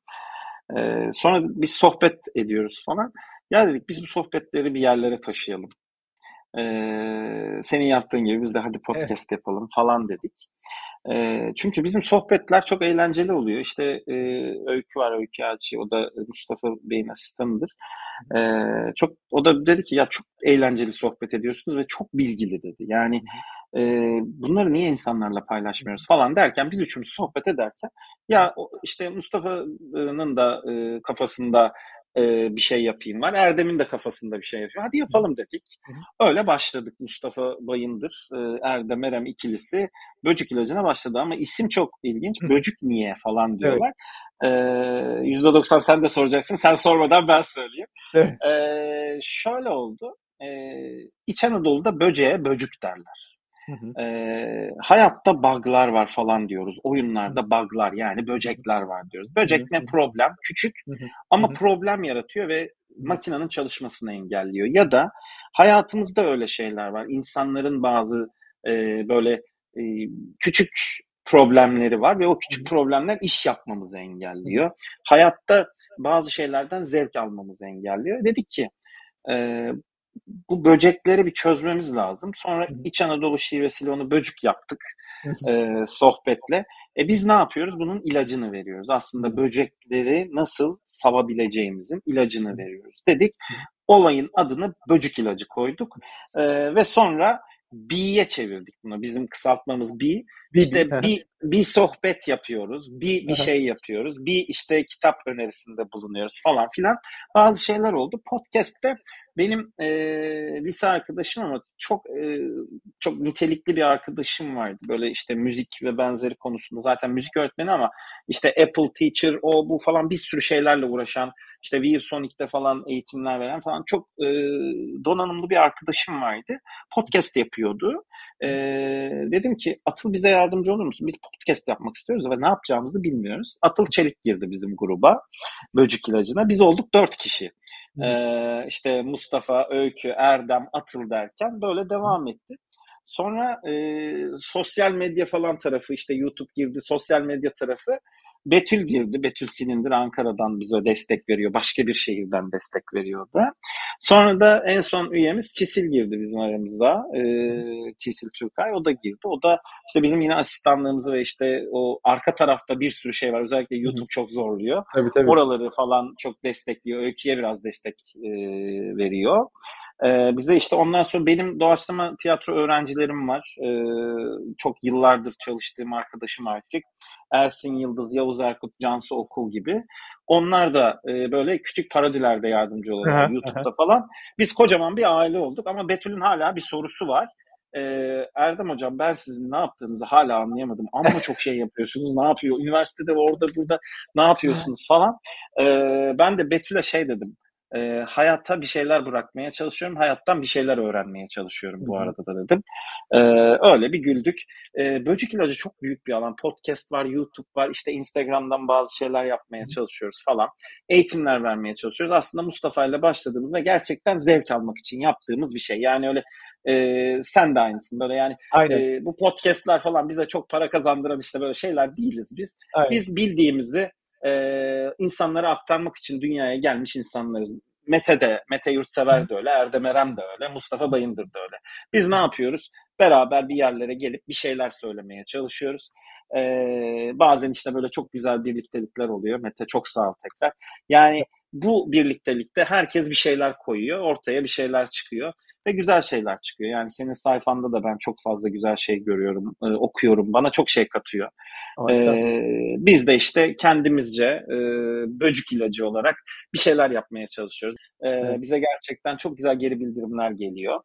Ee, sonra biz sohbet ediyoruz falan. Ya dedik biz bu sohbetleri bir yerlere taşıyalım. Ee, senin yaptığın gibi biz de hadi podcast evet. yapalım falan dedik. E, çünkü bizim sohbetler çok eğlenceli oluyor. İşte e, Öykü var, Öykü Elçi. O da Mustafa Bey'in asistanıdır. E, çok O da dedi ki ya çok eğlenceli sohbet ediyorsunuz ve çok bilgili dedi. Yani e, bunları niye insanlarla paylaşmıyoruz falan derken biz üçümüz sohbet ederken ya işte Mustafa'nın da e, kafasında e, bir şey yapayım var. Erdem'in de kafasında bir şey yapıyor. Hadi yapalım dedik. Öyle başladık Mustafa Bayındır, e, Erdem Erem ikilisi böcük ilacına başladı ama isim çok ilginç. Böcük niye falan diyorlar. Evet. E, %90 sen de soracaksın. Sen sormadan ben söyleyeyim. Evet. E, şöyle oldu. E, İç Anadolu'da böceğe böcük derler. Hı hı. E, hayatta bug'lar var falan diyoruz. Oyunlarda bug'lar yani böcekler var diyoruz. Böcek hı ne problem? Küçük ama problem yaratıyor ve makinenin çalışmasını engelliyor. Ya da hayatımızda öyle şeyler var. İnsanların bazı e, böyle e, küçük problemleri var ve o küçük problemler iş yapmamızı engelliyor. Hayatta bazı şeylerden zevk almamızı engelliyor. Dedik ki e, bu böcekleri bir çözmemiz lazım. Sonra İç Anadolu şivesiyle onu böcük yaptık e, sohbetle. E biz ne yapıyoruz? Bunun ilacını veriyoruz. Aslında böcekleri nasıl savabileceğimizin ilacını veriyoruz dedik. Olayın adını böcük ilacı koyduk. E, ve sonra B'ye çevirdik bunu. Bizim kısaltmamız B. İşte bir, bir sohbet yapıyoruz. Bir, bir şey yapıyoruz. Bir işte kitap önerisinde bulunuyoruz falan filan. Bazı şeyler oldu. Podcast'te benim e, lise arkadaşım ama çok e, çok nitelikli bir arkadaşım vardı. Böyle işte müzik ve benzeri konusunda zaten müzik öğretmeni ama işte Apple Teacher o bu falan bir sürü şeylerle uğraşan işte ViewSonic'te falan eğitimler veren falan çok e, donanımlı bir arkadaşım vardı. Podcast yapıyordu. E, dedim ki Atıl bize yardımcı olur musun? Biz podcast yapmak istiyoruz ve ne yapacağımızı bilmiyoruz. Atıl Çelik girdi bizim gruba. Böcük ilacına. Biz olduk dört kişi. Ee, işte Mustafa, Öykü, Erdem, Atıl derken böyle devam etti. Sonra e, sosyal medya falan tarafı işte YouTube girdi, sosyal medya tarafı Betül girdi. Betül Silindir Ankara'dan bize destek veriyor. Başka bir şehirden destek veriyordu. Sonra da en son üyemiz Çisil girdi bizim aramızda. Ee, Çisil Türkay. O da girdi. O da işte bizim yine asistanlığımızı ve işte o arka tarafta bir sürü şey var. Özellikle YouTube çok zorluyor. Tabii, tabii. Oraları falan çok destekliyor. Öykü'ye biraz destek e, veriyor. Ee, bize işte ondan sonra benim doğaçlama tiyatro öğrencilerim var. Ee, çok yıllardır çalıştığım arkadaşım artık. Ersin Yıldız, Yavuz Erkut, Cansu Okul gibi. Onlar da e, böyle küçük parodilerde yardımcı oluyorlar YouTube'da falan. Biz kocaman bir aile olduk ama Betül'ün hala bir sorusu var. Ee, Erdem Hocam ben sizin ne yaptığınızı hala anlayamadım. Ama çok şey yapıyorsunuz. Ne yapıyor? Üniversitede orada burada ne yapıyorsunuz falan. Ee, ben de Betül'e şey dedim e, hayata bir şeyler bırakmaya çalışıyorum. Hayattan bir şeyler öğrenmeye çalışıyorum bu arada da dedim. E, öyle bir güldük. E, böcek ilacı çok büyük bir alan. Podcast var, YouTube var. İşte Instagram'dan bazı şeyler yapmaya çalışıyoruz falan. Eğitimler vermeye çalışıyoruz. Aslında Mustafa ile başladığımız ve gerçekten zevk almak için yaptığımız bir şey. Yani öyle e, sen de aynısın. Böyle yani e, bu podcastler falan bize çok para kazandıran işte böyle şeyler değiliz biz. Aynen. Biz bildiğimizi e, insanlara aktarmak için dünyaya gelmiş insanlarız. Mete de, Mete Yurtsever de öyle, Erdem Erem de öyle, Mustafa Bayındır da öyle. Biz ne yapıyoruz? Beraber bir yerlere gelip bir şeyler söylemeye çalışıyoruz. Ee, bazen işte böyle çok güzel birliktelikler oluyor. Mete çok sağ ol tekrar. Yani bu birliktelikte herkes bir şeyler koyuyor, ortaya bir şeyler çıkıyor ve güzel şeyler çıkıyor. Yani senin sayfanda da ben çok fazla güzel şey görüyorum, e, okuyorum. Bana çok şey katıyor. Ee, biz de işte kendimizce e, böcük ilacı olarak bir şeyler yapmaya çalışıyoruz. Evet. Bize gerçekten çok güzel geri bildirimler geliyor.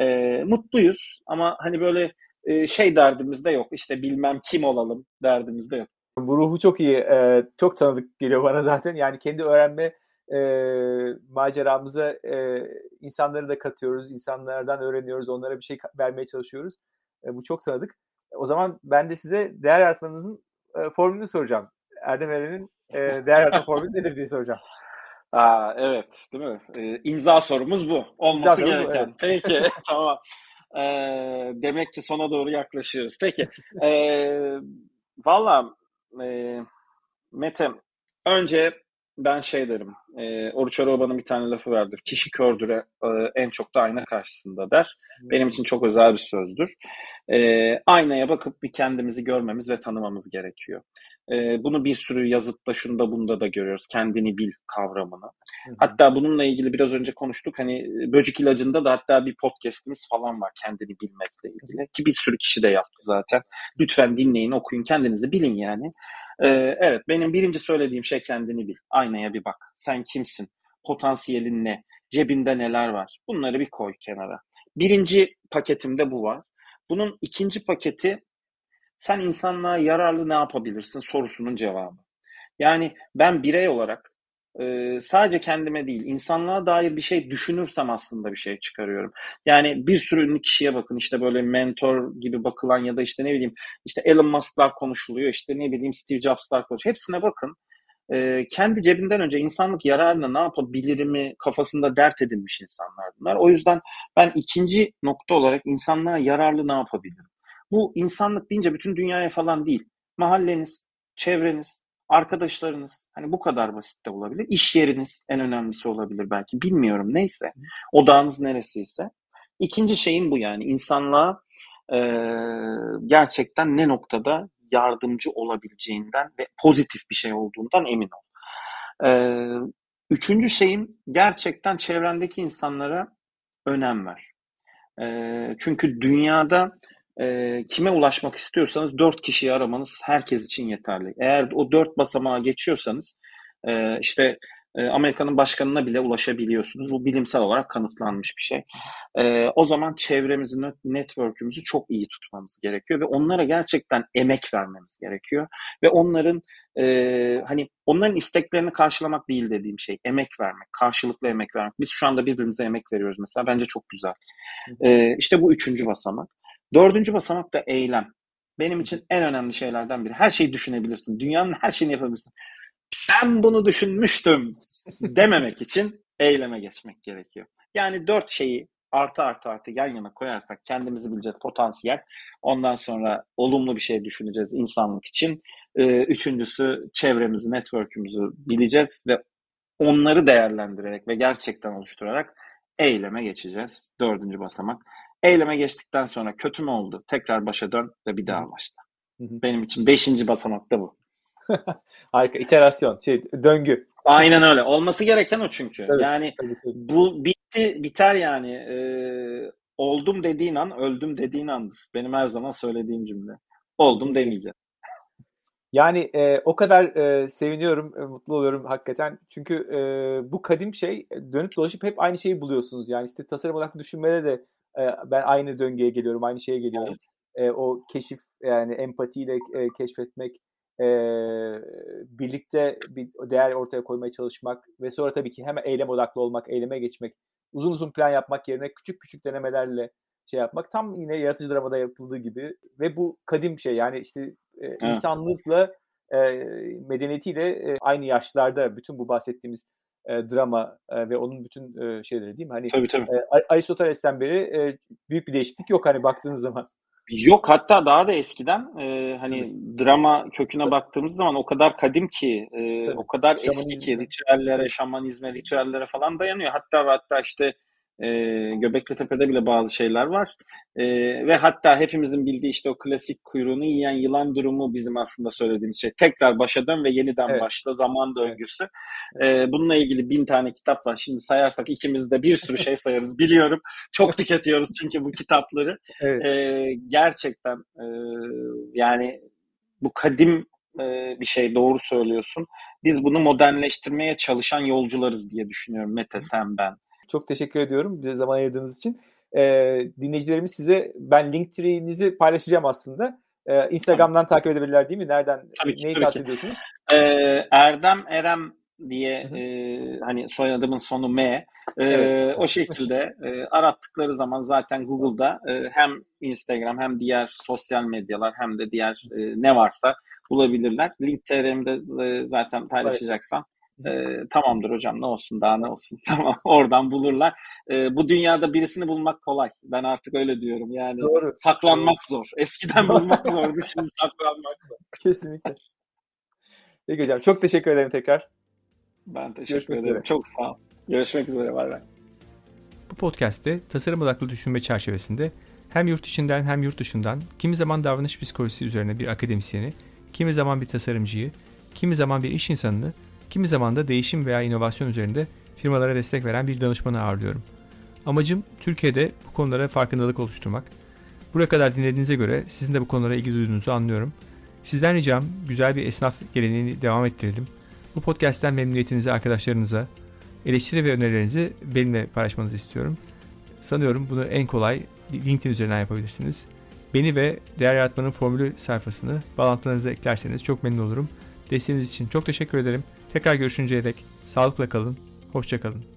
Ee, mutluyuz ama hani böyle e, şey derdimiz de yok. İşte bilmem kim olalım derdimiz de yok. Bu ruhu çok iyi, e, çok tanıdık geliyor bana zaten. Yani kendi öğrenme e, maceramıza e, insanları da katıyoruz, insanlardan öğreniyoruz, onlara bir şey vermeye çalışıyoruz. E, bu çok tanıdık. O zaman ben de size değer yaratmanızın e, formülünü soracağım. Erdem Eren'in e, <laughs> değer yaratma formülü nedir diye soracağım. Aa, evet değil mi? Ee, imza sorumuz bu. Olması imza gereken. Bu, evet. Peki <laughs> tamam. Ee, demek ki sona doğru yaklaşıyoruz. Peki. Ee, Valla e, Mete önce ben şey derim. E, Oruç Aroba'nın bir tane lafı vardır. Kişi kördür e, en çok da ayna karşısında der. Benim için çok özel bir sözdür. E, aynaya bakıp bir kendimizi görmemiz ve tanımamız gerekiyor. E, bunu bir sürü yazıtta şunda bunda da görüyoruz. Kendini bil kavramını. Hı hı. Hatta bununla ilgili biraz önce konuştuk. Hani böcek ilacında da hatta bir podcastimiz falan var kendini bilmekle ilgili. Ki bir sürü kişi de yaptı zaten. Lütfen dinleyin, okuyun, kendinizi bilin yani. Ee, evet benim birinci söylediğim şey kendini bil. Aynaya bir bak. Sen kimsin? potansiyelin ne? Cebinde neler var? Bunları bir koy kenara. Birinci paketimde bu var. Bunun ikinci paketi sen insanlığa yararlı ne yapabilirsin sorusunun cevabı. Yani ben birey olarak e, sadece kendime değil insanlığa dair bir şey düşünürsem aslında bir şey çıkarıyorum. Yani bir sürü ünlü kişiye bakın işte böyle mentor gibi bakılan ya da işte ne bileyim işte Elon Musk'lar konuşuluyor işte ne bileyim Steve Jobs'lar konuşuluyor. Hepsine bakın. E, kendi cebinden önce insanlık yararına ne yapabilir mi kafasında dert edinmiş insanlar bunlar. O yüzden ben ikinci nokta olarak insanlığa yararlı ne yapabilirim? Bu insanlık deyince bütün dünyaya falan değil. Mahalleniz, çevreniz, arkadaşlarınız hani bu kadar basit de olabilir. İş yeriniz en önemlisi olabilir belki. Bilmiyorum neyse. Odağınız neresiyse. İkinci şeyin bu yani insanlığa e, gerçekten ne noktada yardımcı olabileceğinden ve pozitif bir şey olduğundan emin ol. E, üçüncü şeyim gerçekten çevrendeki insanlara önem ver. E, çünkü dünyada e, kime ulaşmak istiyorsanız dört kişiyi aramanız herkes için yeterli. Eğer o dört basamağa geçiyorsanız e, işte e, Amerika'nın başkanına bile ulaşabiliyorsunuz. Bu bilimsel olarak kanıtlanmış bir şey. E, o zaman çevremizi, network'ümüzü çok iyi tutmamız gerekiyor ve onlara gerçekten emek vermemiz gerekiyor ve onların e, hani onların isteklerini karşılamak değil dediğim şey emek vermek, karşılıklı emek vermek. Biz şu anda birbirimize emek veriyoruz mesela. Bence çok güzel. E, işte bu üçüncü basamak. Dördüncü basamak da eylem. Benim için en önemli şeylerden biri. Her şeyi düşünebilirsin. Dünyanın her şeyini yapabilirsin. Ben bunu düşünmüştüm dememek için eyleme geçmek gerekiyor. Yani dört şeyi artı artı artı yan yana koyarsak kendimizi bileceğiz potansiyel. Ondan sonra olumlu bir şey düşüneceğiz insanlık için. Ee, üçüncüsü çevremizi, network'ümüzü bileceğiz ve onları değerlendirerek ve gerçekten oluşturarak eyleme geçeceğiz. Dördüncü basamak. Eyleme geçtikten sonra kötü mü oldu? Tekrar başa dön ve bir daha başla. Benim için beşinci basamak da bu. <laughs> Harika. İterasyon, şey, döngü. Aynen öyle. Olması gereken o çünkü. Evet, yani tabii, tabii. bu bitti, biter yani. Ee, oldum dediğin an, öldüm dediğin andır. Benim her zaman söylediğim cümle. Oldum demeyeceğim. Yani e, o kadar e, seviniyorum, e, mutlu oluyorum hakikaten. Çünkü e, bu kadim şey dönüp dolaşıp hep aynı şeyi buluyorsunuz. Yani işte tasarım odaklı düşünmede de ben aynı döngüye geliyorum, aynı şeye geliyorum. Evet. E, o keşif yani empatiyle keşfetmek, birlikte bir değer ortaya koymaya çalışmak ve sonra tabii ki hemen eylem odaklı olmak, eyleme geçmek, uzun uzun plan yapmak yerine küçük küçük denemelerle şey yapmak tam yine yaratıcı dramada yapıldığı gibi ve bu kadim şey yani işte insanlıkla medeniyetiyle aynı yaşlarda bütün bu bahsettiğimiz e, drama e, ve onun bütün e, şeyleri değil mi? Hani tabii, tabii. E, Aristoteles'ten beri e, büyük bir değişiklik yok hani baktığınız zaman. Yok hatta daha da eskiden e, hani Tabii. drama köküne baktığımız zaman o kadar kadim ki e, o kadar eski ki ritüellere, şamanizme, ritüellere falan dayanıyor. Hatta hatta işte e, Göbekli Tepe'de bile bazı şeyler var. E, ve hatta hepimizin bildiği işte o klasik kuyruğunu yiyen yılan durumu bizim aslında söylediğimiz şey. Tekrar başa dön ve yeniden evet. başla zaman döngüsü. Evet. E, bununla ilgili bin tane kitap var. Şimdi sayarsak ikimiz de bir sürü şey sayarız. <laughs> Biliyorum. Çok tüketiyoruz çünkü bu kitapları. Evet. E, gerçekten e, yani bu kadim e, bir şey doğru söylüyorsun. Biz bunu modernleştirmeye çalışan yolcularız diye düşünüyorum Mete sen ben. Çok teşekkür ediyorum bize zaman ayırdığınız için. E, dinleyicilerimiz size ben Linktree'nizi paylaşacağım aslında. E, Instagram'dan takip edebilirler değil mi? Nereden tabii ki, neyi tabii takip ki. ediyorsunuz? E, Erdem Erem diye e, hani soyadımın sonu M. E, evet. O şekilde e, arattıkları zaman zaten Google'da e, hem Instagram hem diğer sosyal medyalar hem de diğer e, ne varsa bulabilirler. Link TR'mde e, zaten paylaşacaksam e, tamamdır hocam ne olsun daha ne olsun <laughs> tamam oradan bulurlar. E, bu dünyada birisini bulmak kolay. Ben artık öyle diyorum yani Doğru. saklanmak Doğru. zor. Eskiden bulmak <laughs> zordu şimdi saklanmak zor. Kesinlikle. Peki hocam çok teşekkür ederim tekrar. Ben teşekkür Görüşmek ederim. Üzere. Çok sağ ol. Görüşmek üzere. Bay bay. Bu podcast'te tasarım odaklı düşünme çerçevesinde hem yurt içinden hem yurt dışından kimi zaman davranış psikolojisi üzerine bir akademisyeni, kimi zaman bir tasarımcıyı, kimi zaman bir iş insanını Kimi zaman da değişim veya inovasyon üzerinde firmalara destek veren bir danışmanı ağırlıyorum. Amacım Türkiye'de bu konulara farkındalık oluşturmak. Buraya kadar dinlediğinize göre sizin de bu konulara ilgi duyduğunuzu anlıyorum. Sizden ricam güzel bir esnaf geleneğini devam ettirelim. Bu podcast'ten memnuniyetinizi arkadaşlarınıza, Eleştiri ve önerilerinizi benimle paylaşmanızı istiyorum. Sanıyorum bunu en kolay LinkedIn üzerinden yapabilirsiniz. Beni ve Değer Yaratmanın Formülü sayfasını bağlantılarınıza eklerseniz çok memnun olurum. Desteğiniz için çok teşekkür ederim. Tekrar görüşünceye dek sağlıkla kalın, hoşçakalın.